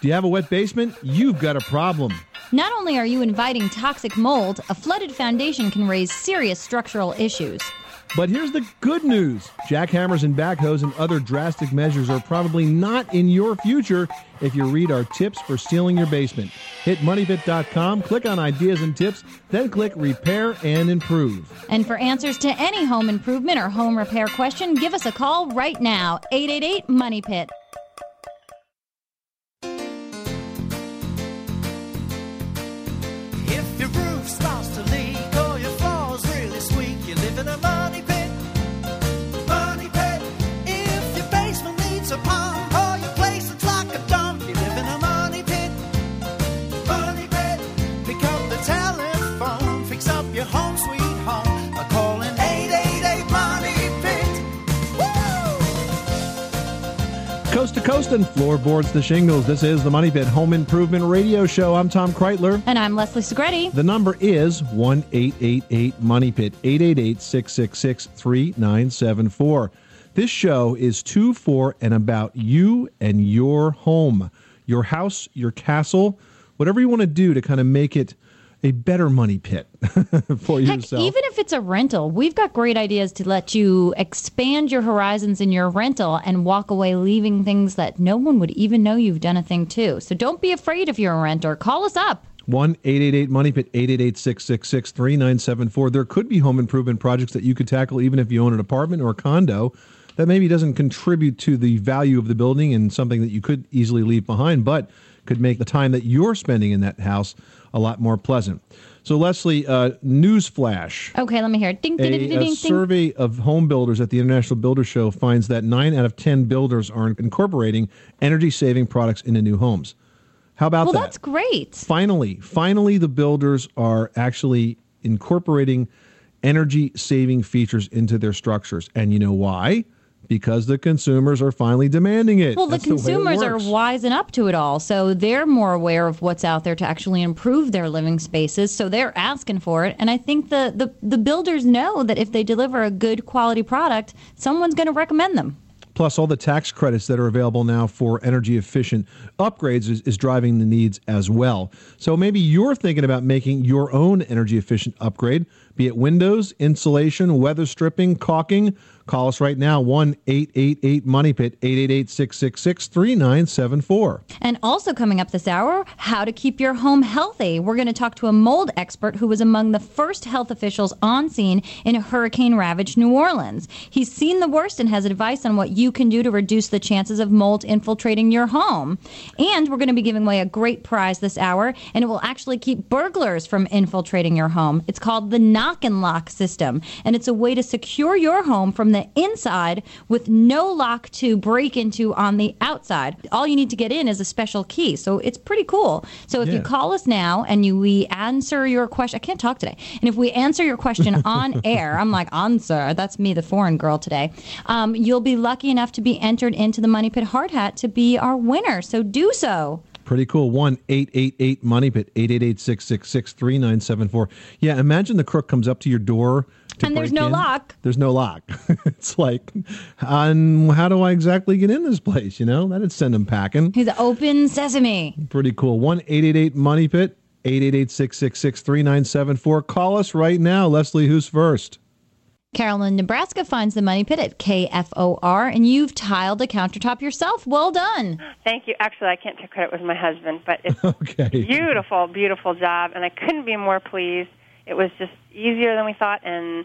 Do you have a wet basement? You've got a problem. Not only are you inviting toxic mold, a flooded foundation can raise serious structural issues. But here's the good news jackhammers and backhoes and other drastic measures are probably not in your future if you read our tips for sealing your basement. Hit moneypit.com, click on ideas and tips, then click repair and improve. And for answers to any home improvement or home repair question, give us a call right now 888 Money Pit. Coast and floorboards to shingles. This is the Money Pit Home Improvement Radio Show. I'm Tom Kraeutler. And I'm Leslie Segrete. The number is 1 888 Money Pit, 888 666 3974. This show is to, for, and about you and your home, your house, your castle, whatever you want to do to kind of make it a better money pit for Heck, yourself. even if it's a rental, we've got great ideas to let you expand your horizons in your rental and walk away leaving things that no one would even know you've done a thing to. So don't be afraid if you're a renter. Call us up. 1 888 Money Pit, 888 666 3974. There could be home improvement projects that you could tackle even if you own an apartment or a condo that maybe doesn't contribute to the value of the building and something that you could easily leave behind, but could make the time that you're spending in that house a lot more pleasant. So, Leslie, uh, newsflash. Okay, let me hear. it. Ding, A, ding, a survey of home builders at the International Builder Show finds that nine out of 10 builders are incorporating energy saving products into new homes. How about Well, that? Well, that's great. finally, finally, the builders are actually incorporating energy saving features into their structures. And you know why? Because the consumers are finally demanding it. Well, the That's it consumers are works. wising up to it all, so they're more aware of what's out there to actually improve their living spaces. So they're asking for it, and I think the the, the builders know that if they deliver a good quality product, someone's going to recommend them. Plus, all the tax credits that are available now for energy efficient upgrades is, is driving the needs as well. So maybe you're thinking about making your own energy efficient upgrade, be it windows, insulation, weather stripping, caulking. Call us right now, 1 888 Money Pit, 888 666 3974. And also coming up this hour, how to keep your home healthy. We're going to talk to a mold expert who was among the first health officials on scene in a hurricane ravaged New Orleans. He's seen the worst and has advice on what you can do to reduce the chances of mold infiltrating your home. And we're going to be giving away a great prize this hour, and it will actually keep burglars from infiltrating your home. It's called the knock and lock system, and it's a way to secure your home from the inside with no lock to break into on the outside. All you need to get in is a special key. So it's pretty cool. So if Yeah. you call us now and you we answer your question, I can't talk today. And if we answer your question on air, I'm like answer. That's me, the foreign girl today. Um, you'll be lucky enough to be entered into the Money Pit Hard Hat to be our winner. So do so. Pretty cool. 1 888 Money Pit, 888 666 3974. Yeah, imagine the crook comes up to your door. To And there's no in. lock. There's no lock. it's like, um, how do I exactly get in this place? You know, that'd send him packing. He's open sesame. Pretty cool. 1 888 Money Pit, 888 666 3974. Call us right now. Leslie, who's first? Carolyn, Nebraska finds the money pit at KFOR, and you've tiled the countertop yourself. Well done. Thank you. Actually, I can't take credit with my husband, but it's Okay. beautiful, beautiful job, and I couldn't be more pleased. It was just easier than we thought and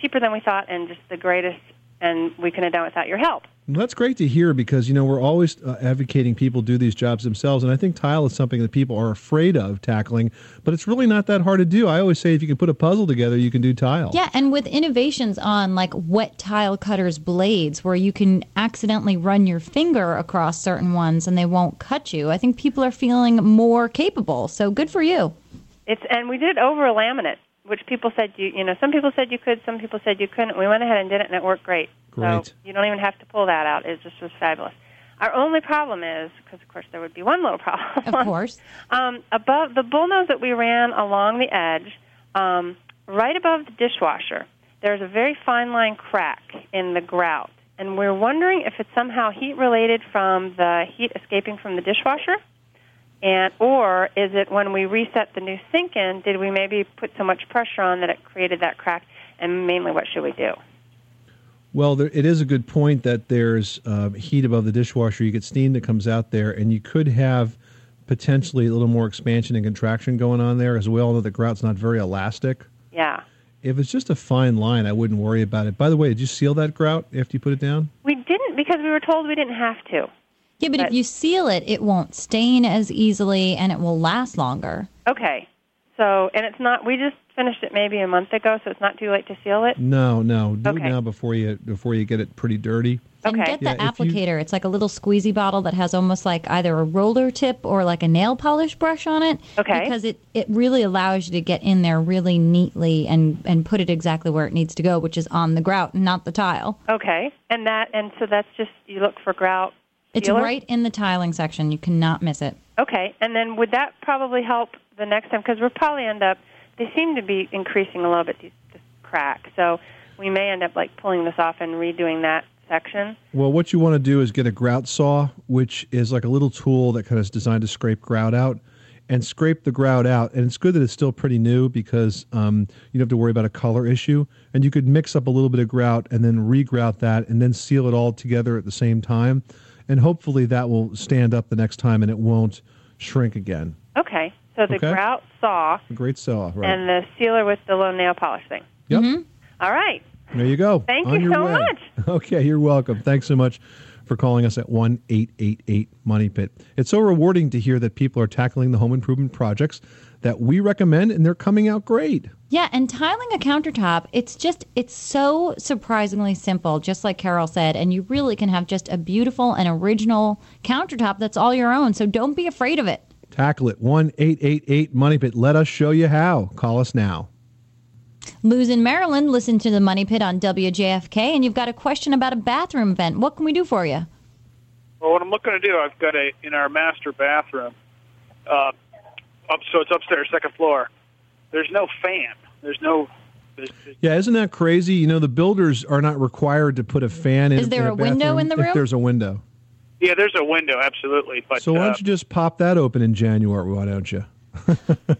cheaper than we thought, and just the greatest. And we couldn't have done it without your help. Well, that's great to hear because you know we're always uh, advocating people do these jobs themselves, and I think tile is something that people are afraid of tackling, but it's really not that hard to do. I always say if you can put a puzzle together, you can do tile. Yeah, and with innovations on like wet tile cutters blades where you can accidentally run your finger across certain ones and they won't cut you, I think people are feeling more capable. So good for you. It's and we did it over a laminate, which people said you you know some people said you could, some people said you couldn't. We went ahead and did it, and it worked great. Great. So you don't even have to pull that out. It just was fabulous. Our only problem is because of course there would be one little problem. Of course. um, above the bullnose that we ran along the edge, um, right above the dishwasher, there's a very fine line crack in the grout, and we're wondering if it's somehow heat related from the heat escaping from the dishwasher. And or is it when we reset the new sink in, did we maybe put so much pressure on that it created that crack? And mainly, what should we do? Well, there, it is a good point that there's uh, heat above the dishwasher. You get steam that comes out there, and you could have potentially a little more expansion and contraction going on there. As we all know, the grout's not very elastic. Yeah. If it's just a fine line, I wouldn't worry about it. By the way, did you seal that grout after you put it down? We didn't because we were told we didn't have to. Yeah, but if you seal it, it won't stain as easily and it will last longer. Okay. So, and it's not. We just finished it maybe a month ago, so it's not too late to seal it. No, no. Do it now before you before you get it pretty dirty. And Okay. get the Yeah, if you- applicator. It's like a little squeezy bottle that has almost like either a roller tip or like a nail polish brush on it. Okay. Because it, it really allows you to get in there really neatly and, and put it exactly where it needs to go, which is on the grout, not the tile. Okay. And that, and so that's just you look for grout. It's sealer? right in the tiling section. You cannot miss it. Okay. And then would that probably help the next time? Because we'll probably end up. They seem to be increasing a little bit. These this crack. So we may end up like pulling this off and redoing that section. Well, what you want to do is get a grout saw, which is like a little tool that kind of is designed to scrape grout out, and scrape the grout out. And it's good that it's still pretty new because um, you don't have to worry about a color issue. And you could mix up a little bit of grout and then re-grout that, and then seal it all together at the same time. And hopefully that will stand up the next time and it won't shrink again. Okay. So the Okay. grout saw A great saw, right? and the sealer with the little nail polish thing. yep. Mm-hmm. All right. There you go. Thank On you so way. much. Okay, you're welcome. Thanks so much for calling us at 1 888 Money Pit. It's so rewarding to hear that people are tackling the home improvement projects that we recommend and they're coming out great. Yeah, and tiling a countertop, it's just it's so surprisingly simple, just like Carol said, and you really can have just a beautiful and original countertop that's all your own. So don't be afraid of it. Tackle it. 1 888 Money Pit. Let us show you how. Call us now. Lou's in Maryland, listen to the Money Pit on WJFK, and you've got a question about a bathroom vent. What can we do for you? Well, what I'm looking to do, I've got a in our master bathroom, uh, up so it's upstairs, second floor. There's no fan. There's no. There's, there's- Yeah, isn't that crazy? You know, the builders are not required to put a fan in Is there in a window in the room? if room? there's a window. yeah, there's a window, absolutely. But So why uh, don't you just pop that open in January, why don't you?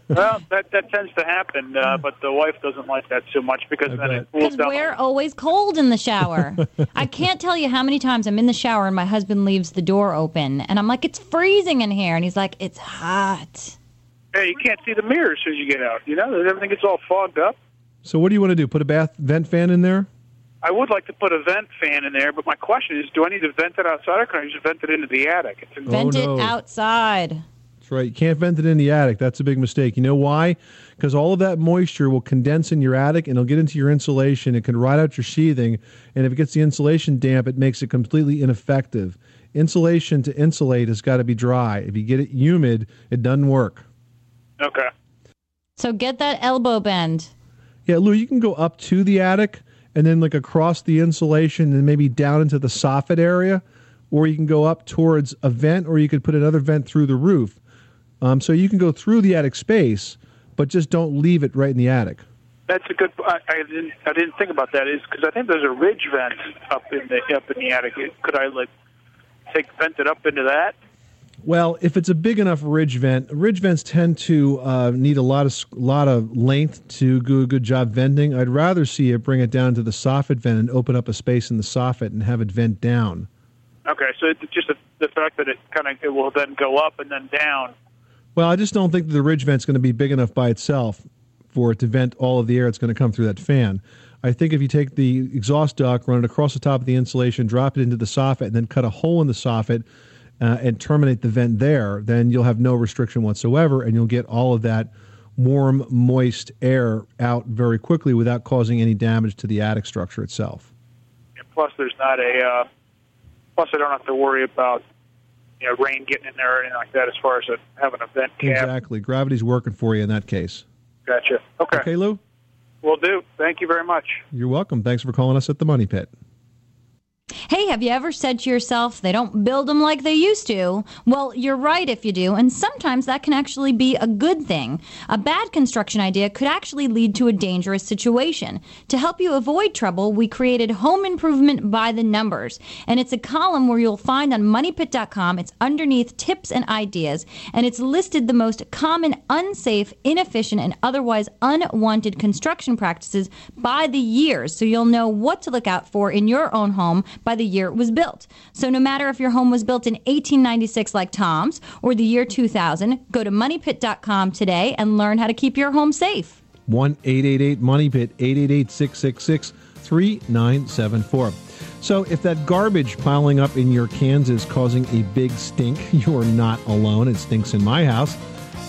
well, that that tends to happen, uh, but the wife doesn't like that so much because I then bet. it cools Because down. we're always cold in the shower. I can't tell you how many times I'm in the shower and my husband leaves the door open, and I'm like, it's freezing in here. And he's like, it's hot. Hey, you can't see the mirror as soon as you get out. You know, everything gets all fogged up. So what do you want to do? Put a bath vent fan in there? I would like to put a vent fan in there, but my question is, do I need to vent it outside or can I just vent it into the attic? It's in- Vent oh, no. it outside. That's right. You can't vent it in the attic. That's a big mistake. You know why? Because all of that moisture will condense in your attic and it'll get into your insulation. It can ride out your sheathing. And if it gets the insulation damp, it makes it completely ineffective. Insulation to insulate has got to be dry. If you get it humid, it doesn't work. Okay. So get that elbow bend. Yeah, Lou, you can go up to the attic and then like across the insulation and maybe down into the soffit area, or you can go up towards a vent, or you could put another vent through the roof. Um, so you can go through the attic space, but just don't leave it right in the attic. That's a good. I, I didn't. I didn't think about that. Is because I think there's a ridge vent up in the up in the attic. Could I like take vent it up into that? Well, if it's a big enough ridge vent, ridge vents tend to uh, need a lot of lot of length to do a good job venting. I'd rather see it bring it down to the soffit vent and open up a space in the soffit and have it vent down. Okay, so it's just the, the fact that it kind of it will then go up and then down. Well, I just don't think that the ridge vent's going to be big enough by itself for it to vent all of the air that's going to come through that fan. I think if you take the exhaust duct, run it across the top of the insulation, drop it into the soffit, and then cut a hole in the soffit uh, and terminate the vent there, then you'll have no restriction whatsoever, and you'll get all of that warm, moist air out very quickly without causing any damage to the attic structure itself. And plus, there's not a. Uh, plus, I don't have to worry about you know rain getting in there or anything like that. As far as a, having a vent cap. Exactly. Gravity's working for you in that case. Gotcha. Okay. Okay, Lou? Will do. Thank you very much. You're welcome. Thanks for calling us at the Money Pit. Hey, have you ever said to yourself, they don't build them like they used to? Well, you're right if you do, and sometimes that can actually be a good thing. A bad construction idea could actually lead to a dangerous situation. To help you avoid trouble, we created Home Improvement by the Numbers, and it's a column where you'll find on moneypit.com. It's underneath tips and ideas, and it's listed the most common unsafe, inefficient, and otherwise unwanted construction practices by the years, so you'll know what to look out for in your own home by the year it was built. So no matter if your home was built in 1896 like Tom's or the year 2000, go to moneypit.com today and learn how to keep your home safe. 1 888 Money Pit, 888 666 3974. So, if that garbage piling up in your cans is causing a big stink, you are not alone. It stinks in my house.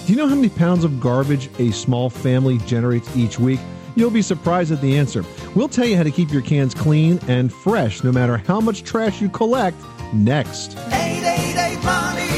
Do you know how many pounds of garbage a small family generates each week? You'll be surprised at the answer. We'll tell you how to keep your cans clean and fresh no matter how much trash you collect next. 888 Money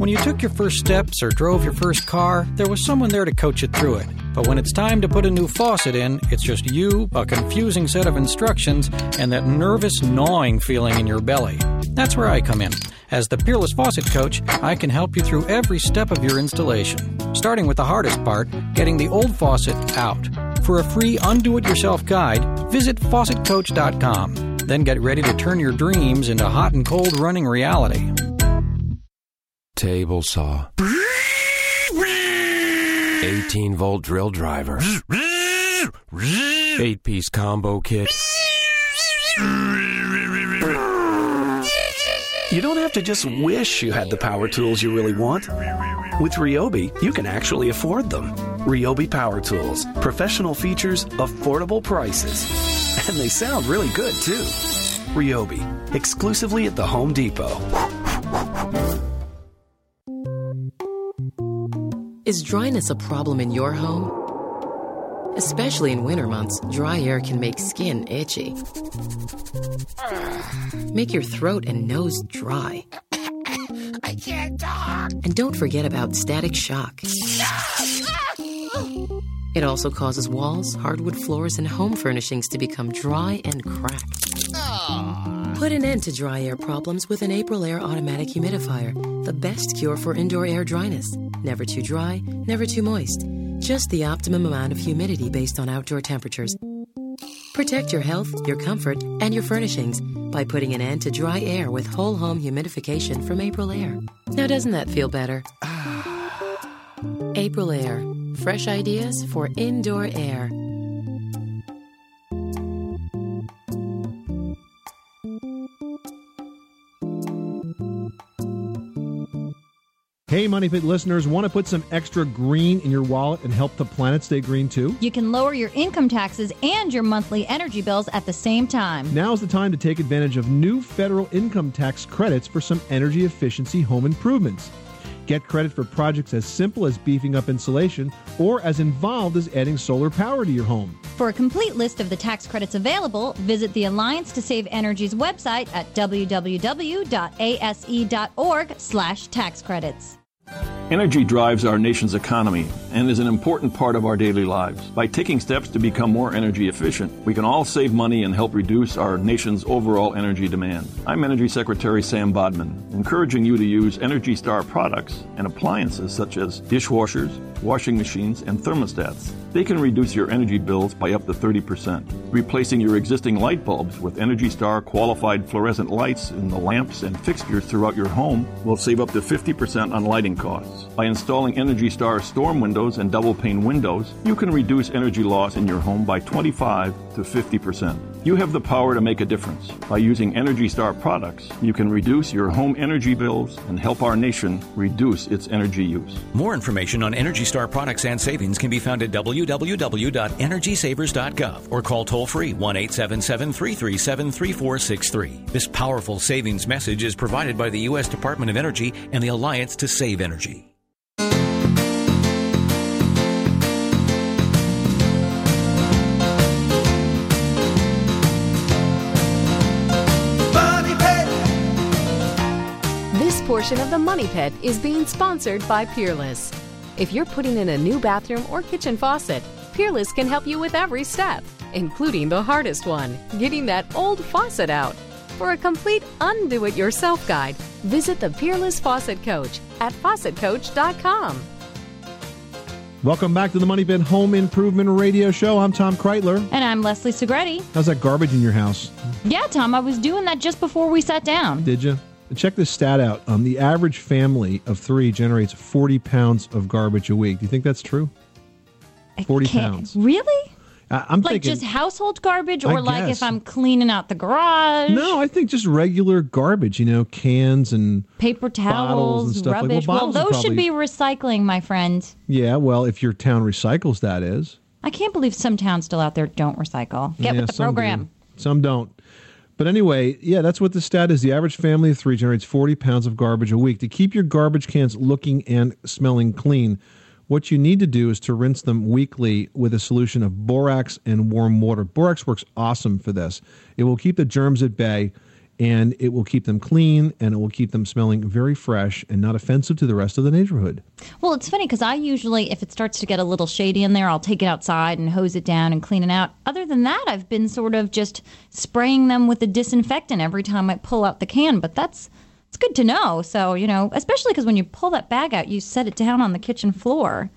When you took your first steps or drove your first car, there was someone there to coach you through it. But when it's time to put a new faucet in, it's just you, a confusing set of instructions, and that nervous gnawing feeling in your belly. That's where I come in. As the Peerless Faucet Coach, I can help you through every step of your installation, starting with the hardest part getting the old faucet out. For a free undo it yourself guide, visit faucetcoach.com. Then get ready to turn your dreams into hot and cold running reality. Table saw. 18 volt drill driver. 8 piece combo kit. You don't have to just wish you had the power tools you really want. With Ryobi, you can actually afford them. Ryobi Power Tools. Professional features, affordable prices. And they sound really good, too. Ryobi. Exclusively at the Home Depot. Is dryness a problem in your home? Especially in winter months, dry air can make skin itchy. Make your throat and nose dry. I can't talk. And don't forget about static shock. It also causes walls, hardwood floors, and home furnishings to become dry and crack. Put an end to dry air problems with an Aprilaire automatic humidifier, the best cure for indoor air dryness. Never too dry, never too moist. Just the optimum amount of humidity based on outdoor temperatures. Protect your health, your comfort, and your furnishings by putting an end to dry air with whole home humidification from Aprilaire. Now, doesn't that feel better? Aprilaire. Fresh ideas for indoor air. Hey, Money Pit listeners, want to put some extra green in your wallet and help the planet stay green too? You can lower your income taxes and your monthly energy bills at the same time. Now's the time to take advantage of new federal income tax credits for some energy efficiency home improvements. Get credit for projects as simple as beefing up insulation or as involved as adding solar power to your home. For a complete list of the tax credits available, visit the Alliance to Save Energy's website at www.ase.org slash tax credits. Energy drives our nation's economy and is an important part of our daily lives. By taking steps to become more energy efficient, we can all save money and help reduce our nation's overall energy demand. I'm Energy Secretary Sam Bodman, encouraging you to use Energy Star products and appliances such as dishwashers, washing machines, and thermostats. They can reduce your energy bills by up to 30%. Replacing your existing light bulbs with Energy Star qualified fluorescent lights in the lamps and fixtures throughout your home will save up to 50% on lighting costs. By installing Energy Star storm windows and double pane windows, you can reduce energy loss in your home by 25 to 50%. You have the power to make a difference. By using Energy Star products, you can reduce your home energy bills and help our nation reduce its energy use. More information on Energy Star products and savings can be found at www.energysavers.gov or call toll free 1 877 337 3463. This powerful savings message is provided by the U.S. Department of Energy and the Alliance to Save Energy. This portion of the Money Pit is being sponsored by Peerless. If you're putting in a new bathroom or kitchen faucet, Peerless can help you with every step. including the hardest one getting that old faucet out. For a complete undo it yourself guide, visit the Peerless Faucet Coach at faucetcoach.com. Welcome back to the Money Pit Home Improvement Radio Show. I'm Tom Kraeutler. And I'm Leslie Segrete. How's that garbage in your house? Yeah, Tom, I was doing that just before we sat down. Did you? Check this stat out. Um, the average family of three generates 40 pounds of garbage a week. Do you think that's true? 40 pounds. Really? I, I'm like thinking. just household garbage, I or like guess. if I'm cleaning out the garage, no, I think just regular garbage. You know, cans and paper towels, and stuff like- well, rubbish. Well, those should be recycling, my friend. yeah. Well, if your town recycles, that is. I can't believe some towns still out there don't recycle. Get Yeah, with the program. do. Some don't. But anyway, yeah, that's what the stat is. The average family of three generates 40 pounds of garbage a week. To keep your garbage cans looking and smelling clean, what you need to do is to rinse them weekly with a solution of borax and warm water. Borax works awesome for this. It will keep the germs at bay and it will keep them clean and it will keep them smelling very fresh and not offensive to the rest of the neighborhood. Well, it's funny because I usually, if it starts to get a little shady in there, I'll take it outside and hose it down and clean it out. Other than that, I've been sort of just spraying them with the disinfectant every time I pull out the can. But that's it's good to know. So you know, especially because when you pull that bag out, you set it down on the kitchen floor.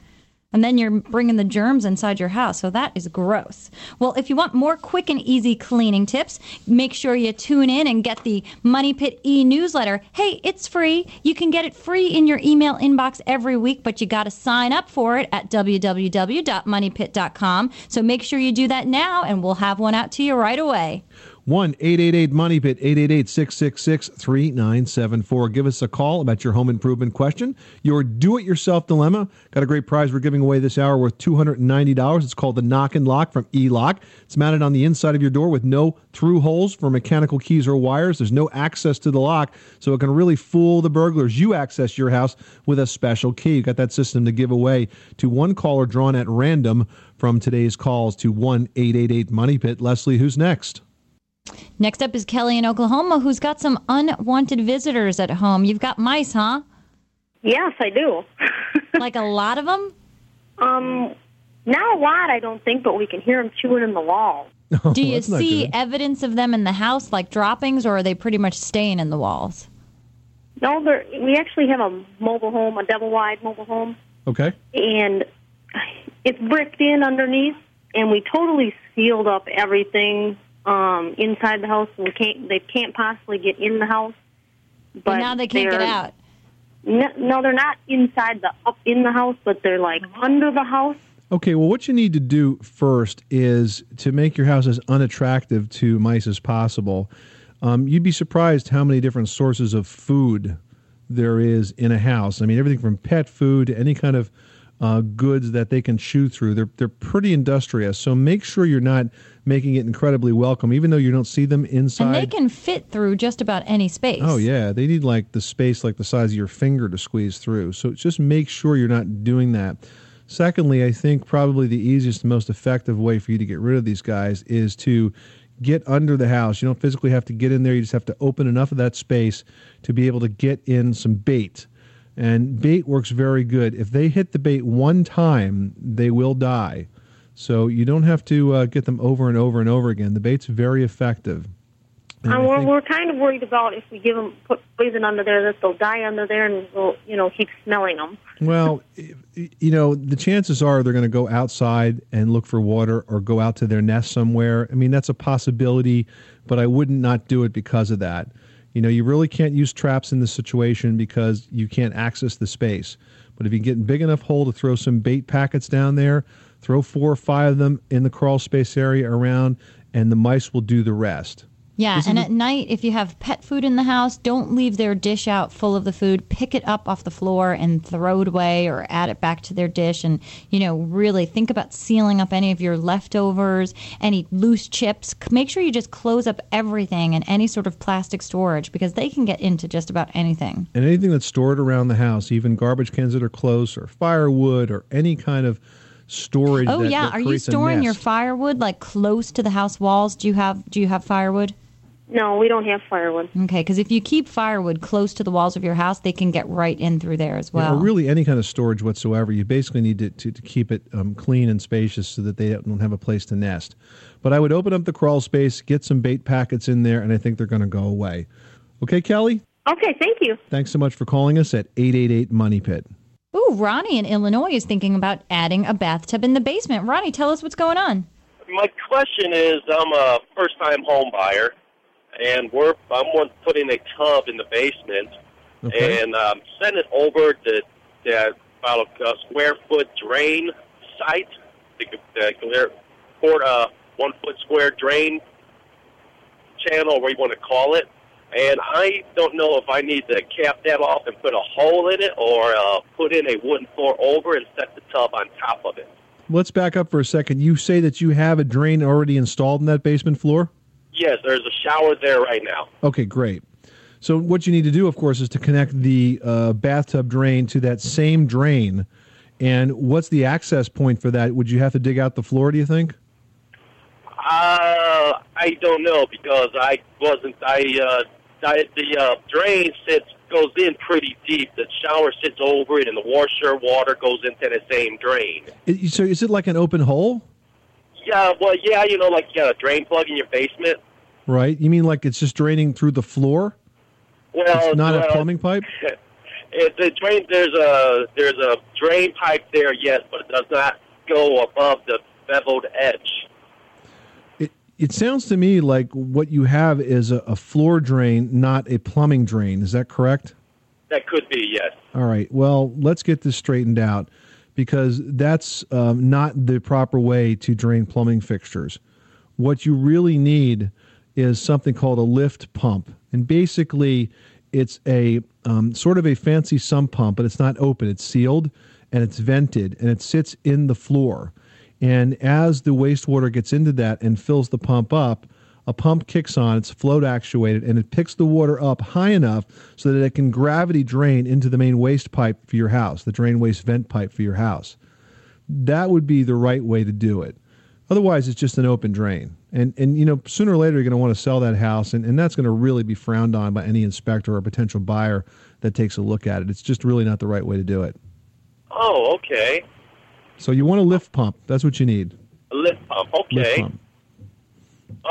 And then you're bringing the germs inside your house. So that is gross. Well, if you want more quick and easy cleaning tips, make sure you tune in and get the Money Pit e newsletter. Hey, it's free. You can get it free in your email inbox every week, but you got to sign up for it at www.moneypit.com. So make sure you do that now, and we'll have one out to you right away. 1 888 Money Pit 888 666 3974. Give us a call about your home improvement question, your do it yourself dilemma. Got a great prize we're giving away this hour worth $290. It's called the Knock and Lock from E Lock. It's mounted on the inside of your door with no through holes for mechanical keys or wires. There's no access to the lock, so it can really fool the burglars. You access your house with a special key. You got that system to give away to one caller drawn at random from today's calls to 1 888 Money Pit. Leslie, who's next? Next up is Kelly in Oklahoma, who's got some unwanted visitors at home. You've got mice, huh? Yes, I do. like a lot of them? Um, not a lot, I don't think, but we can hear them chewing in the wall. Do you see evidence of them in the house, like droppings, or are they pretty much staying in the walls? No, we actually have a mobile home, a double wide mobile home, Okay. and it's bricked in underneath, and we totally sealed up everything um, inside the house. And we can't, they can't possibly get in the house. But now they can't get out. No, no, they're not inside the up in the house, but they're like under the house. Okay, well, what you need to do first is to make your house as unattractive to mice as possible. Um, you'd be surprised how many different sources of food there is in a house. I mean, everything from pet food to any kind of uh, goods that they can chew through. They're they're pretty industrious. So make sure you're not making it incredibly welcome, even though you don't see them inside. And they can fit through just about any space. Oh yeah, they need like the space like the size of your finger to squeeze through. So just make sure you're not doing that. Secondly, I think probably the easiest and most effective way for you to get rid of these guys is to get under the house. You don't physically have to get in there. You just have to open enough of that space to be able to get in some bait. And bait works very good. If they hit the bait one time, they will die. So you don't have to uh, get them over and over and over again. The bait's very effective. And I we're, think- we're kind of worried about if we give them put poison under there that they'll die under there and we'll you know keep smelling them. Well, you know, the chances are they're going to go outside and look for water or go out to their nest somewhere. I mean, that's a possibility, but I wouldn't not do it because of that. You know, you really can't use traps in this situation because you can't access the space. But if you get a big enough hole to throw some bait packets down there, throw four or five of them in the crawl space area around, and the mice will do the rest. Yeah, and at night, if you have pet food in the house, don't leave their dish out full of the food. Pick it up off the floor and throw it away or add it back to their dish. And, you know, really think about sealing up any of your leftovers, any loose chips. Make sure you just close up everything and any sort of plastic storage because they can get into just about anything. And anything that's stored around the house, even garbage cans that are close, or firewood, or any kind of storage. Oh that- yeah, that are you storing your firewood like close to the house walls? Do you have do you have firewood? No, we don't have firewood. Okay, because if you keep firewood close to the walls of your house, they can get right in through there as Yeah, well. or really any kind of storage whatsoever. You basically need to, to, to keep it um, clean and spacious so that they don't have a place to nest. But I would open up the crawl space, get some bait packets in there, and I think they're going to go away. Okay, Kelly? Okay, thank you. Thanks so much for calling us at 888 Money Pit. Ooh, Ronnie in Illinois is thinking about adding a bathtub in the basement. Ronnie, tell us what's going on. My question is, I'm a first-time home buyer, and we're I'm putting a tub in the basement, Okay. and um, send it over to the about a square foot drain site, the, the, the quarter uh, one foot square drain channel, where you want to call it. And I don't know if I need to cap that off and put a hole in it, or uh, put in a wooden floor over and set the tub on top of it. Let's back up for a second. You say that you have a drain already installed in that basement floor? Yes, there's a shower there right now. Okay, great. So what you need to do, of course, is to connect the uh, bathtub drain to that same drain. And what's the access point for that? Would you have to dig out the floor? Do you think? Uh, I don't know because I wasn't. I, uh, I the uh, drain sits goes in pretty deep. The shower sits over it, and the washer water goes into the same drain. So is it like an open hole? Yeah, well, yeah, you know, like you got a drain plug in your basement. Right? You mean like it's just draining through the floor? Well, It's not well, a plumbing pipe? It, the drain there's a there's a drain pipe there, yes, but it does not go above the beveled edge. It it sounds to me like what you have is a, a floor drain, not a plumbing drain. Is that correct? That could be yes. All right. Well, let's get this straightened out because that's um, not the proper way to drain plumbing fixtures. What you really need is something called a lift pump. And basically, it's a um, sort of a fancy sump pump, but it's not open, it's sealed and it's vented and it sits in the floor. And as the wastewater gets into that and fills the pump up, a pump kicks on, it's float actuated, and it picks the water up high enough so that it can gravity drain into the main waste pipe for your house, the drain waste vent pipe for your house. That would be the right way to do it. Otherwise, it's just an open drain. And, and you know, sooner or later, you're going to want to sell that house, and, and that's going to really be frowned on by any inspector or potential buyer that takes a look at it. It's just really not the right way to do it. Oh, okay. So you want a lift pump. That's what you need. A lift pump. Lift Okay. pump.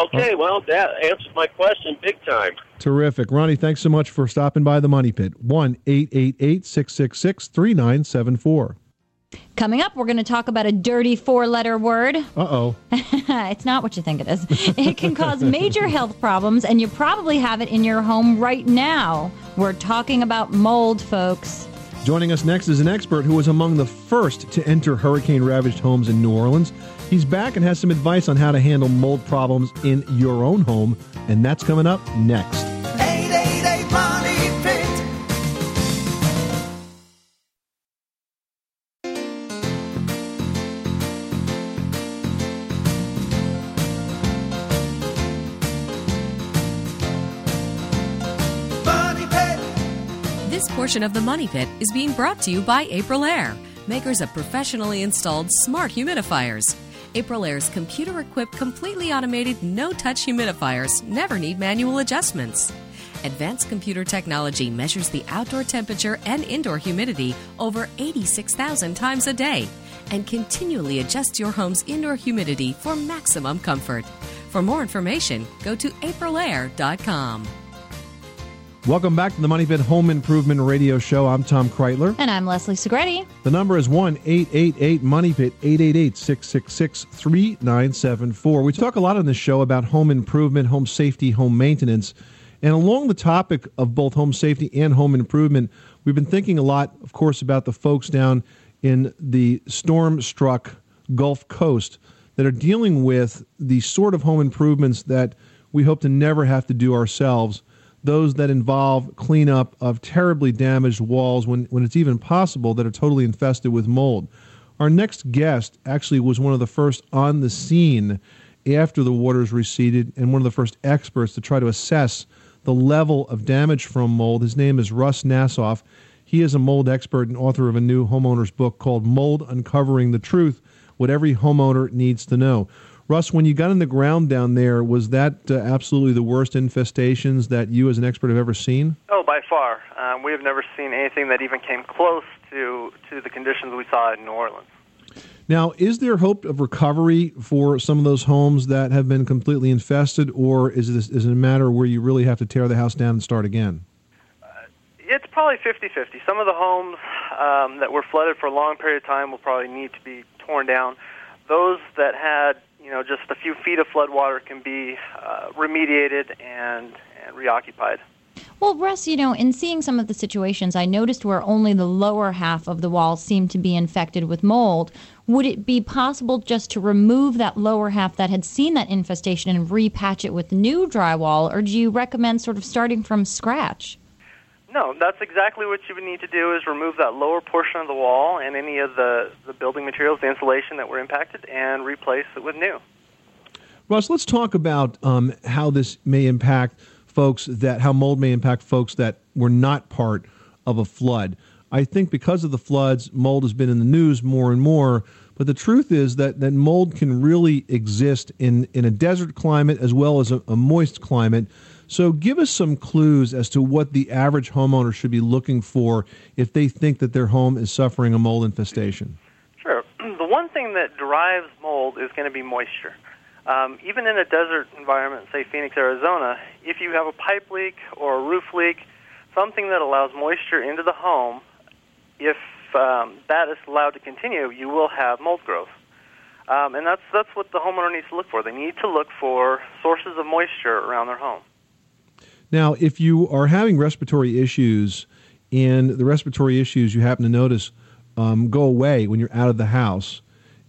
Okay. Well, that answers my question big time. Terrific. Ronnie, thanks so much for stopping by the Money Pit. 1 888 666 3974. Coming up, we're going to talk about a dirty four letter word. Uh oh. it's not what you think it is. It can cause major health problems, and you probably have it in your home right now. We're talking about mold, folks. Joining us next is an expert who was among the first to enter hurricane ravaged homes in New Orleans. He's back and has some advice on how to handle mold problems in your own home, and that's coming up next. 888 Money Pit. Money Pit. This portion of the Money Pit is being brought to you by Aprilaire, makers of professionally installed smart humidifiers. Aprilaire's computer equipped, completely automated, no touch humidifiers never need manual adjustments. Advanced computer technology measures the outdoor temperature and indoor humidity over 86,000 times a day and continually adjusts your home's indoor humidity for maximum comfort. For more information, go to aprilaire.com. Welcome back to the Money Pit Home Improvement Radio Show. I'm Tom Kraeutler. And I'm Leslie Segrete. The number is 1 888 Money Pit, 888 666 3974. We talk a lot on this show about home improvement, home safety, home maintenance. And along the topic of both home safety and home improvement, we've been thinking a lot, of course, about the folks down in the storm struck Gulf Coast that are dealing with the sort of home improvements that we hope to never have to do ourselves those that involve cleanup of terribly damaged walls when, when it's even possible that are totally infested with mold. Our next guest actually was one of the first on the scene after the waters receded and one of the first experts to try to assess the level of damage from mold. His name is Russ Nassoff. He is a mold expert and author of a new homeowner's book called Mold Uncovering the Truth What Every Homeowner Needs to Know. Russ, when you got in the ground down there, was that uh, absolutely the worst infestations that you, as an expert, have ever seen? Oh, by far. Um, we have never seen anything that even came close to to the conditions we saw in New Orleans. Now, is there hope of recovery for some of those homes that have been completely infested, or is this is it a matter where you really have to tear the house down and start again? It's probably 50-50. Some of the homes um, that were flooded for a long period of time will probably need to be torn down. Those that had, know, just a few feet of flood water can be uh, remediated and, and reoccupied. Well, Russ, you know, in seeing some of the situations, I noticed where only the lower half of the wall seemed to be infected with mold. Would it be possible just to remove that lower half that had seen that infestation and repatch it with new drywall, or do you recommend sort of starting from scratch? No, that's exactly what you would need to do is remove that lower portion of the wall and any of the, the building materials, the insulation that were impacted, and replace it with new. Russ, let's talk about um, how this may impact folks that how mold may impact folks that were not part of a flood. I think because of the floods, mold has been in the news more and more. But the truth is that, that mold can really exist in, in a desert climate as well as a, a moist climate. So give us some clues as to what the average homeowner should be looking for if they think that their home is suffering a mold infestation. Sure. The one thing that drives mold is going to be moisture. Um, even in a desert environment, say Phoenix, Arizona, if you have a pipe leak or a roof leak, something that allows moisture into the home, if um, that is allowed to continue, you will have mold growth. Um, and that's that's what the homeowner needs to look for. They need to look for sources of moisture around their home. Now, if you are having respiratory issues and the respiratory issues you happen to notice um, go away when you're out of the house,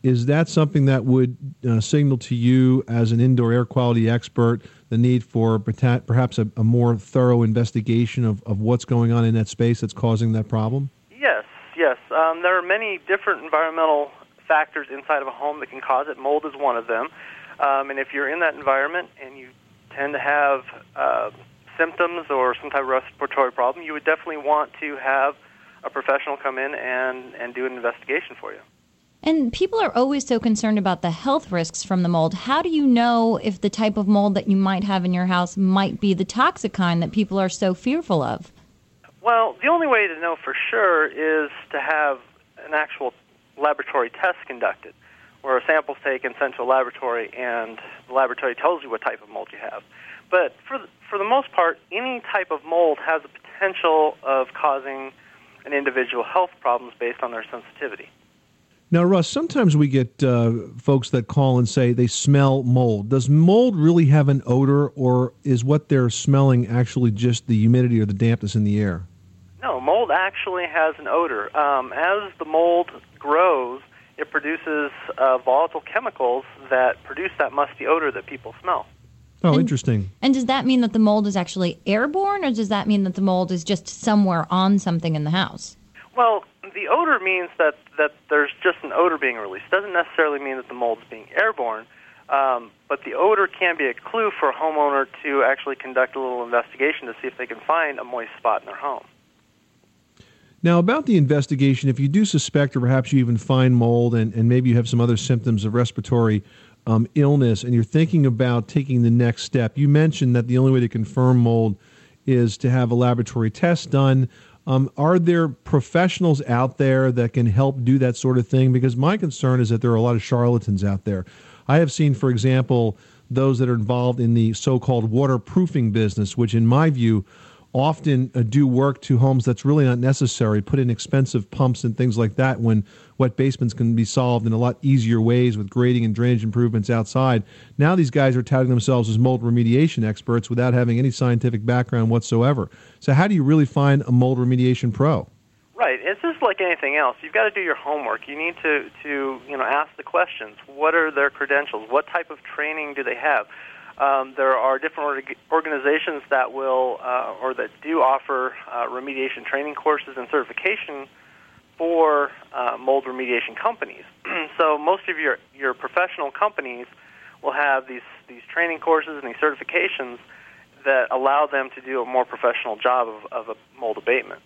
is that something that would uh, signal to you as an indoor air quality expert the need for perhaps a, a, more thorough investigation of, of what's going on in that space that's causing that problem? Yes, yes. Um, there are many different environmental factors inside of a home that can cause it. Mold is one of them. Um, and if you're in that environment and you tend to have uh, symptoms or some type of respiratory problem, you would definitely want to have a professional come in and, and do an investigation for you. And people are always so concerned about the health risks from the mold. How do you know if the type of mold that you might have in your house might be the toxic kind that people are so fearful of? Well, the only way to know for sure is to have an actual laboratory test conducted, where a sample's taken, sent to a laboratory, and the laboratory tells you what type of mold you have. But for the, for the most part, any type of mold has the potential of causing an individual health problems based on their sensitivity. Now, Russ, sometimes we get uh, folks that call and say they smell mold. Does mold really have an odor, or is what they're smelling actually just the humidity or the dampness in the air? No, mold actually has an odor. Um, as the mold grows, it produces uh, volatile chemicals that produce that musty odor that people smell. Oh, And- interesting. And does that mean that the mold is actually airborne, or does that mean that the mold is just somewhere on something in the house? Well, the odor means that, that there's just an odor being released. Doesn't necessarily mean that the mold's being airborne, um, but the odor can be a clue for a homeowner to actually conduct a little investigation to see if they can find a moist spot in their home. Now, about the investigation, if you do suspect or perhaps you even find mold and, and maybe you have some other symptoms of respiratory um, illness and you're thinking about taking the next step, you mentioned that the only way to confirm mold is to have a laboratory test done. Um, are there professionals out there that can help do that sort of thing? Because my concern is that there are a lot of charlatans out there. I have seen, for example, those that are involved in the so called waterproofing business, which, in my view, often uh, do work to homes that's really not necessary, put in expensive pumps and things like that when wet basements can be solved in a lot easier ways with grading and drainage improvements outside. Now these guys are touting themselves as mold remediation experts without having any scientific background whatsoever. So how do you really find a mold remediation pro? Right. It's just like anything else. You've got to do your homework. You need to, to you know, ask the questions. What are their credentials? What type of training do they have? Um, there are different org- organizations that will uh, or that do offer uh, remediation training courses and certification for uh, mold remediation companies. so most of your, your professional companies will have these, these training courses and these certifications that allow them to do a more professional job of, of a mold abatement.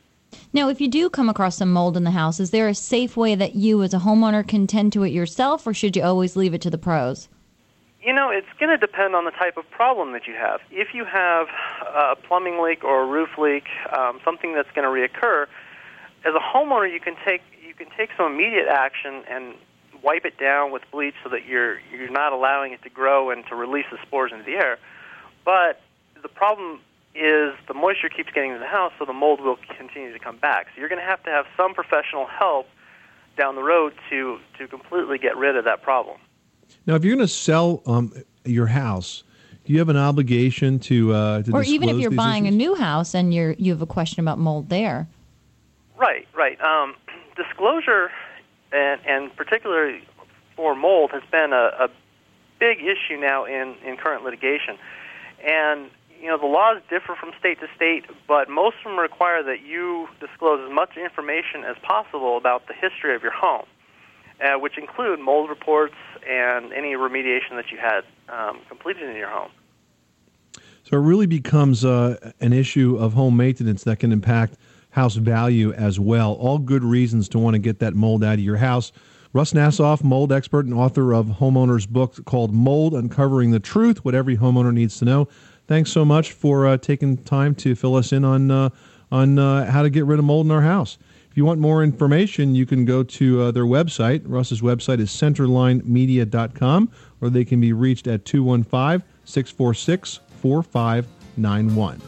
Now, if you do come across some mold in the house, is there a safe way that you as a homeowner can tend to it yourself, or should you always leave it to the pros? You know, it's going to depend on the type of problem that you have. If you have a plumbing leak or a roof leak, um, something that's going to reoccur, as a homeowner, you can take you can take some immediate action and wipe it down with bleach so that you're you're not allowing it to grow and to release the spores into the air. But the problem is the moisture keeps getting into the house, so the mold will continue to come back. So you're going to have to have some professional help down the road to to completely get rid of that problem. Now, if you're going to sell um, your house, do you have an obligation to uh, to or even if you're buying issues? a new house and you're you have a question about mold there. Right, right. Um, disclosure, and, and particularly for mold, has been a, a big issue now in, in current litigation. And, you know, the laws differ from state to state, but most of them require that you disclose as much information as possible about the history of your home, uh, which include mold reports and any remediation that you had um, completed in your home. So it really becomes uh, an issue of home maintenance that can impact house value as well. All good reasons to want to get that mold out of your house. Russ Nassoff, mold expert and author of homeowners book called Mold Uncovering the Truth, what every homeowner needs to know. Thanks so much for uh, taking time to fill us in on uh, on uh, how to get rid of mold in our house. If you want more information, you can go to uh, their website. Russ's website is centerlinemedia.com, or they can be reached at 215 646 4591.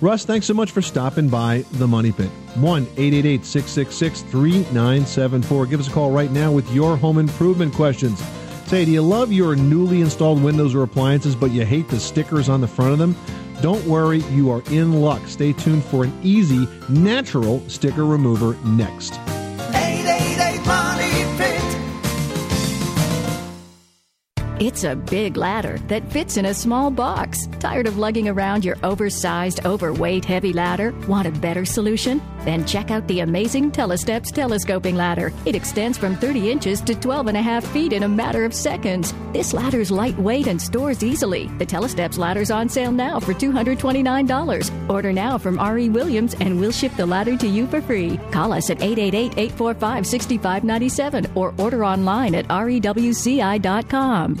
Russ, thanks so much for stopping by the Money Pit. 1 888 666 3974. Give us a call right now with your home improvement questions. Say, do you love your newly installed windows or appliances, but you hate the stickers on the front of them? Don't worry, you are in luck. Stay tuned for an easy, natural sticker remover next. It's a big ladder that fits in a small box. Tired of lugging around your oversized, overweight, heavy ladder? Want a better solution? Then check out the amazing Telesteps telescoping ladder. It extends from 30 inches to 12 and a half feet in a matter of seconds. This ladder's lightweight and stores easily. The Telesteps ladder's on sale now for $229. Order now from R.E. Williams and we'll ship the ladder to you for free. Call us at 888-845-6597 or order online at rewci.com.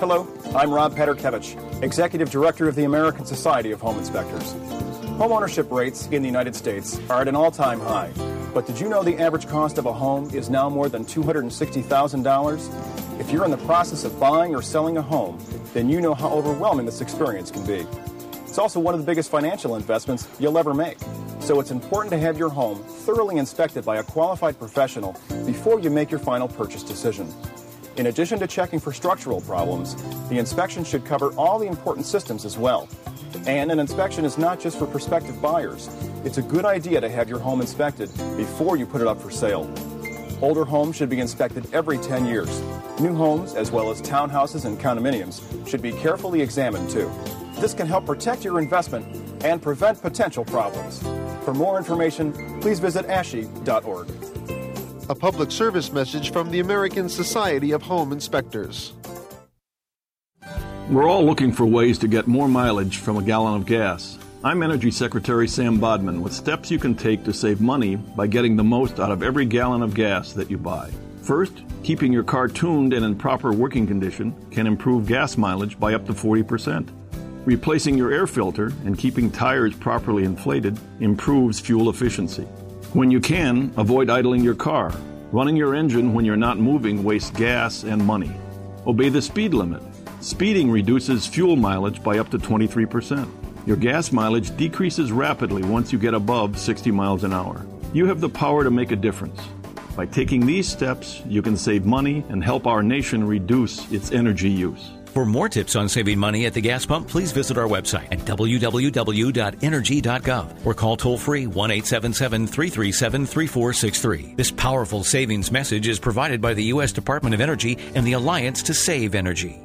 Hello, I'm Rob Paterkiewicz, Executive Director of the American Society of Home Inspectors. Homeownership rates in the United States are at an all time high. But did you know the average cost of a home is now more than $260,000? If you're in the process of buying or selling a home, then you know how overwhelming this experience can be. It's also one of the biggest financial investments you'll ever make. So it's important to have your home thoroughly inspected by a qualified professional before you make your final purchase decision. In addition to checking for structural problems, the inspection should cover all the important systems as well. And an inspection is not just for prospective buyers. It's a good idea to have your home inspected before you put it up for sale. Older homes should be inspected every 10 years. New homes, as well as townhouses and condominiums, should be carefully examined too. This can help protect your investment and prevent potential problems. For more information, please visit ASHI.org. A public service message from the American Society of Home Inspectors. We're all looking for ways to get more mileage from a gallon of gas. I'm Energy Secretary Sam Bodman with steps you can take to save money by getting the most out of every gallon of gas that you buy. First, keeping your car tuned and in proper working condition can improve gas mileage by up to 40%. Replacing your air filter and keeping tires properly inflated improves fuel efficiency. When you can, avoid idling your car. Running your engine when you're not moving wastes gas and money. Obey the speed limit. Speeding reduces fuel mileage by up to 23%. Your gas mileage decreases rapidly once you get above 60 miles an hour. You have the power to make a difference. By taking these steps, you can save money and help our nation reduce its energy use. For more tips on saving money at the gas pump, please visit our website at www.energy.gov or call toll free 1 877 337 3463. This powerful savings message is provided by the U.S. Department of Energy and the Alliance to Save Energy.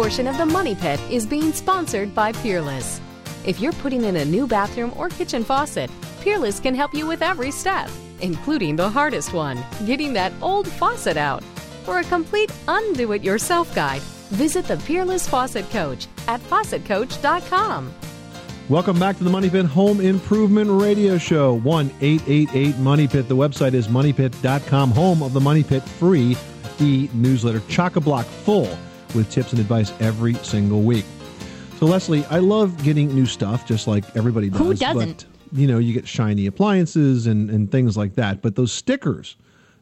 Portion of the Money Pit is being sponsored by Peerless. If you're putting in a new bathroom or kitchen faucet, Peerless can help you with every step, including the hardest one getting that old faucet out. For a complete undo it yourself guide, visit the Peerless Faucet Coach at faucetcoach.com. Welcome back to the Money Pit Home Improvement Radio Show. 1 888 Money Pit. The website is moneypit.com, home of the Money Pit free e newsletter, chock a block full with tips and advice every single week. So, Leslie, I love getting new stuff just like everybody does. Who doesn't? But, you know, you get shiny appliances and, and things like that. But those stickers,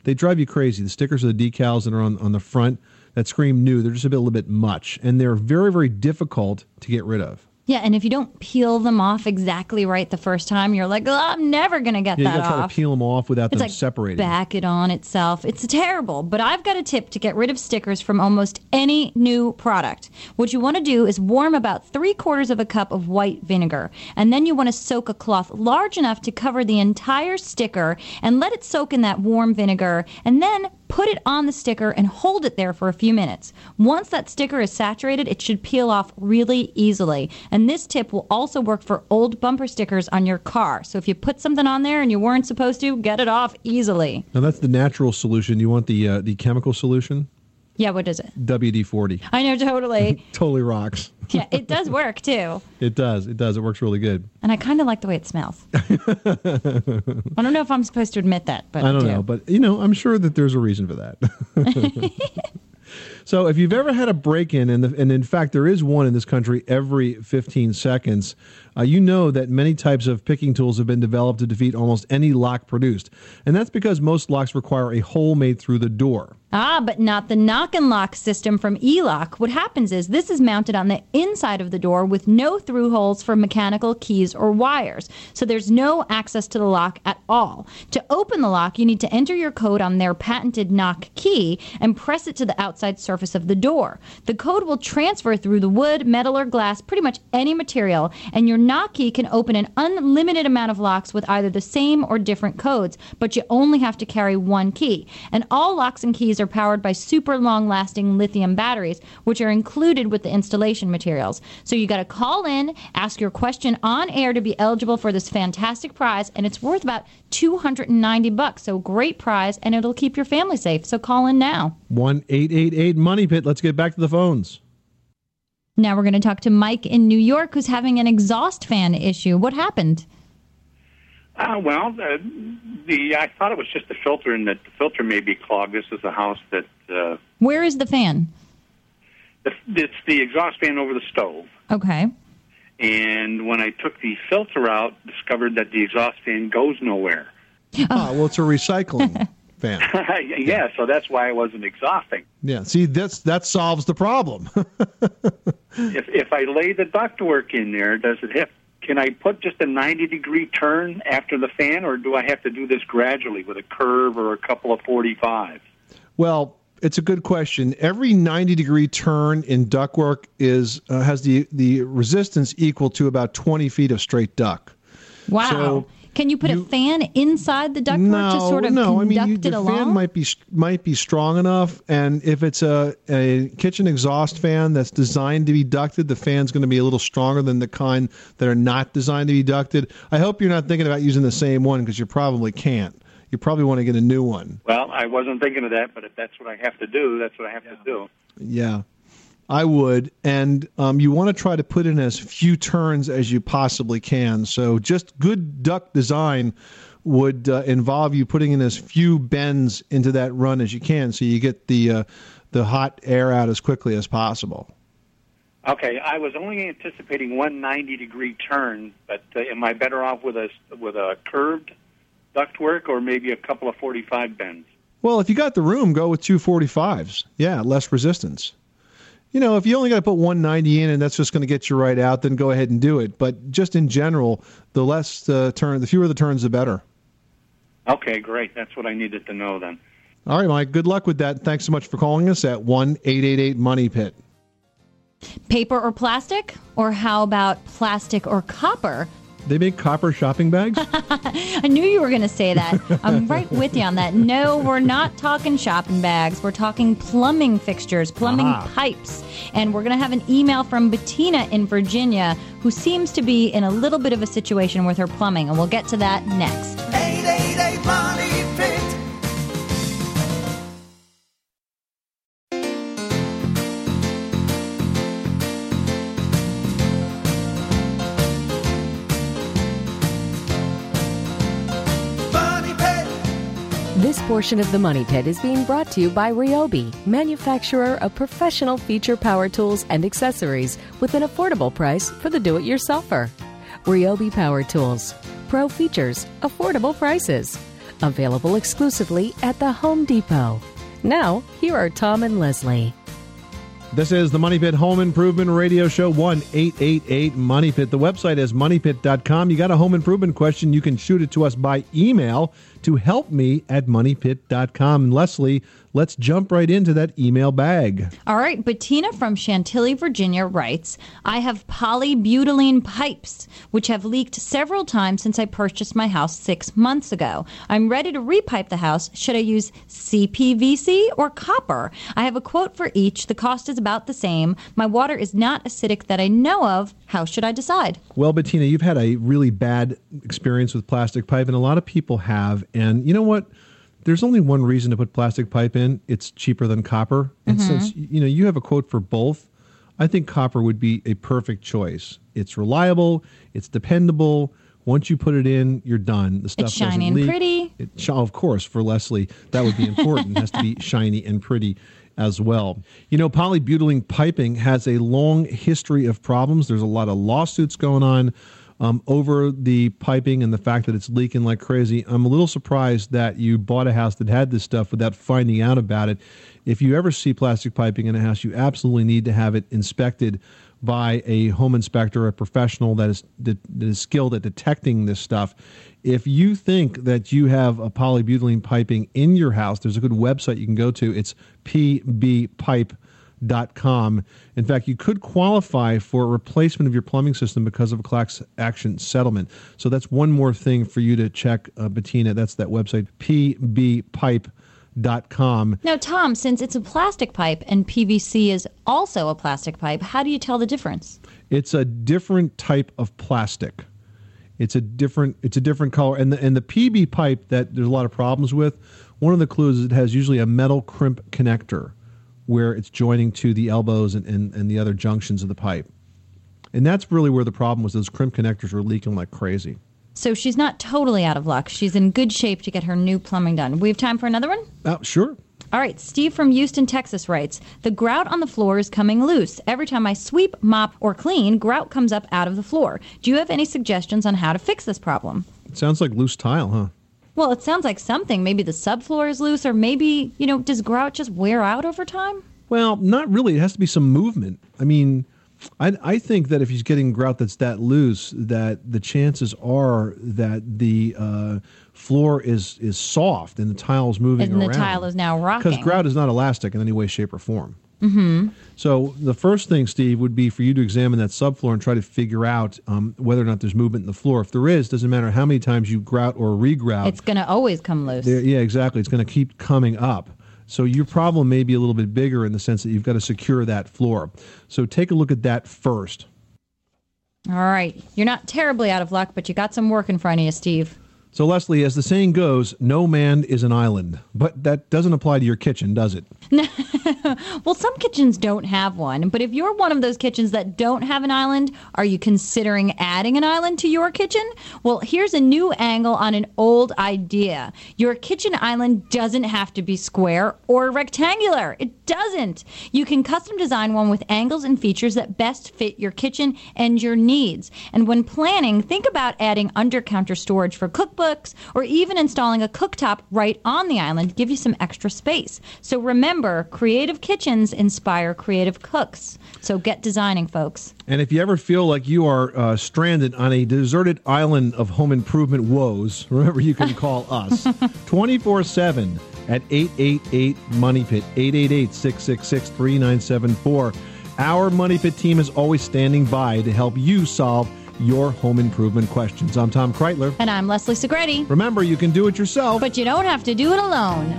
they drive you crazy. The stickers are the decals that are on, on the front that scream new. They're just a, bit, a little bit much. And they're very, very difficult to get rid of. Yeah, and if you don't peel them off exactly right the first time, you're like, oh, I'm never going to get Yeah, you that gotta try to peel them off without It's them like separating. back it on itself. It's terrible. But I've got a tip to get rid of stickers from almost any new product. What you want to do is warm about three quarters of a cup of white vinegar. And then you want to soak a cloth large enough to cover the entire sticker and let it soak in that warm vinegar. And then put it on the sticker and hold it there for a few minutes. Once that sticker is saturated, it should peel off really easily. And this tip will also work for old bumper stickers on your car. So if you put something on there and you weren't supposed to, get it off easily. Now that's the natural solution. You want the uh, the chemical solution? Yeah, what is it? WD forty. I know totally. totally rocks. yeah, it does work too. It does. It does. It works really good. And I kind of like the way it smells. I don't know if I'm supposed to admit that, but I don't do. know, but you know, I'm sure that there's a reason for that. so, if you've ever had a break-in, and, the, and in fact there is one in this country every 15 seconds, uh, you know that many types of picking tools have been developed to defeat almost any lock produced, and that's because most locks require a hole made through the door. Ah, but not the knock and lock system from eLock. What happens is this is mounted on the inside of the door with no through holes for mechanical keys or wires. So there's no access to the lock at all. To open the lock, you need to enter your code on their patented knock key and press it to the outside surface of the door. The code will transfer through the wood, metal, or glass, pretty much any material, and your key can open an unlimited amount of locks with either the same or different codes, but you only have to carry one key. And all locks and keys are powered by super long lasting lithium batteries, which are included with the installation materials. So you got to call in, ask your question on air to be eligible for this fantastic prize, and it's worth about 290 bucks. So great prize, and it'll keep your family safe. So call in now. One eight eight eight Money Pit. Let's get back to the phones. Now we're going to talk to Mike in New York who's having an exhaust fan issue. What happened? Uh, well, uh, the I thought it was just the filter, and that the filter may be clogged. This is a house that uh, Where is the fan? the, it's the exhaust fan over the stove. Okay. And when I took the filter out, discovered that the exhaust fan goes nowhere. Ah, well, it's a recycling fan. yeah, so that's why I wasn't exhausting. Yeah, see, that's that solves the problem. if if I lay the ductwork in there, does it have? Can I put just a 90 degree turn after the fan, or do I have to do this gradually with a curve or a couple of 45? Well, it's a good question. Every 90 degree turn in ductwork is uh, has the the resistance equal to about 20 feet of straight duct. Wow. So Can you put a fan inside the ductwork no, to sort of no. I conduct mean, you, it the along? fan might be might be strong enough, and if it's a, a kitchen exhaust fan that's designed to be ducted, the fan's going to be a little stronger than the kind that are not designed to be ducted. I hope you're not thinking about using the same one because you probably can't. You probably want to get a new one. Well, I wasn't thinking of that, but if that's what I have to do, that's what I have to do. Yeah, I would. And um, you want to try to put in as few turns as you possibly can. So just good duct design would uh, involve you putting in as few bends into that run as you can, so you get the uh, the hot air out as quickly as possible. Okay, I was only anticipating one 90 degree turn, but uh, am I better off with a with a curved ductwork or maybe a couple of 45 bends? Well, if you got the room, go with two 45s. Yeah, less resistance. You know, if you only got to put 190 in and that's just going to get you right out, then go ahead and do it. But just in general, the less uh, turn, the fewer the turns, the better. Okay, great. That's what I needed to know then. All right, Mike. Good luck with that. Thanks so much for calling us at one eight eight eight Money Pit. Paper or plastic? Or how about plastic or copper? They make copper shopping bags. I knew you were going to say that. I'm right with you on that. No, we're not talking shopping bags. We're talking plumbing fixtures, plumbing Aha. pipes. And we're going to have an email from Bettina in Virginia who seems to be in a little bit of a situation with her plumbing. And we'll get to that next. Portion of the Money Pit is being brought to you by Ryobi, manufacturer of professional feature power tools and accessories with an affordable price for the do it yourselfer. Ryobi Power Tools. Pro features, affordable prices. Available exclusively at the Home Depot. Now, here are Tom and Leslie. This is the Money Pit Home Improvement Radio Show, 1 888 Money Pit. The website is moneypit.com. You got a home improvement question, you can shoot it to us by email to help me at moneypit.com. And Leslie, let's jump right into that email bag. All right, Bettina from Chantilly, Virginia writes I have polybutylene pipes, which have leaked several times since I purchased my house six months ago. I'm ready to repipe the house. Should I use CPVC or copper? I have a quote for each. The cost is about the same. My water is not acidic that I know of. How should I decide? Well, Bettina, you've had a really bad experience with plastic pipe, and a lot of people have. And you know what? There's only one reason to put plastic pipe in. It's cheaper than copper. And Mhm. since you know you have a quote for both, I think copper would be a perfect choice. It's reliable, it's dependable. Once you put it in, you're done. The stuff It's shiny doesn't and pretty. It, sh- of course, for Leslie, that would be important. it has to be shiny and pretty as well. You know, polybutylene piping has a long history of problems. There's a lot of lawsuits going on um, over the piping and the fact that it's leaking like crazy. I'm a little surprised that you bought a house that had this stuff without finding out about it. If you ever see plastic piping in a house, you absolutely need to have it inspected by a home inspector, a professional that is that, is skilled at detecting this stuff. If you think that you have a polybutylene piping in your house, there's a good website you can go to. It's pbpipe.com. In fact, you could qualify for a replacement of your plumbing system because of a class action settlement. So that's one more thing for you to check, uh, Bettina. That's that website, pbpipe.com. Now, Tom, since it's a plastic pipe and PVC is also a plastic pipe, how do you tell the difference? It's a different type of plastic. It's a different it's a different color. And the and the PB pipe that there's a lot of problems with, one of the clues is it has usually a metal crimp connector where it's joining to the elbows and, and, and the other junctions of the pipe. And that's really where the problem was those crimp connectors were leaking like crazy. So she's not totally out of luck. She's in good shape to get her new plumbing done. We have time for another one? Oh, sure. All right, Steve from Houston, Texas writes The grout on the floor is coming loose. Every time I sweep, mop, or clean, grout comes up out of the floor. Do you have any suggestions on how to fix this problem? It sounds like loose tile, huh? Well, it sounds like something. Maybe the subfloor is loose, or maybe, you know, does grout just wear out over time? Well, not really. It has to be some movement. I mean, I, I think that if he's getting grout that's that loose, that the chances are that the uh, floor is is soft and the tile is moving And the tile is now rocking. because grout is not elastic in any way, shape, or form. Mm-hmm. So the first thing, Steve, would be for you to examine that subfloor and try to figure out um, whether or not there's movement in the floor. If there is, doesn't matter how many times you grout or regrout. It's going to always come loose. Yeah, exactly. It's going to keep coming up. So your problem may be a little bit bigger in the sense that you've got to secure that floor. So take a look at that first. All right. You're not terribly out of luck, but you got some work in front of you, Steve. So Leslie, as the saying goes, no man is an island. But that doesn't apply to your kitchen, does it? well, some kitchens don't have one, but if you're one of those kitchens that don't have an island, are you considering adding an island to your kitchen? Well, here's a new angle on an old idea. Your kitchen island doesn't have to be square or rectangular. It doesn't. You can custom design one with angles and features that best fit your kitchen and your needs. And when planning, think about adding under counter storage for cookbooks or even installing a cooktop right on the island give you some extra space. So remember, Creative kitchens inspire creative cooks. So get designing, folks. And if you ever feel like you are uh, stranded on a deserted island of home improvement woes, remember you can call us 24 7 at 888 Money Pit, 888 666 3974. Our Money Pit team is always standing by to help you solve your home improvement questions. I'm Tom Kraeutler. And I'm Leslie Segrete. Remember, you can do it yourself, but you don't have to do it alone.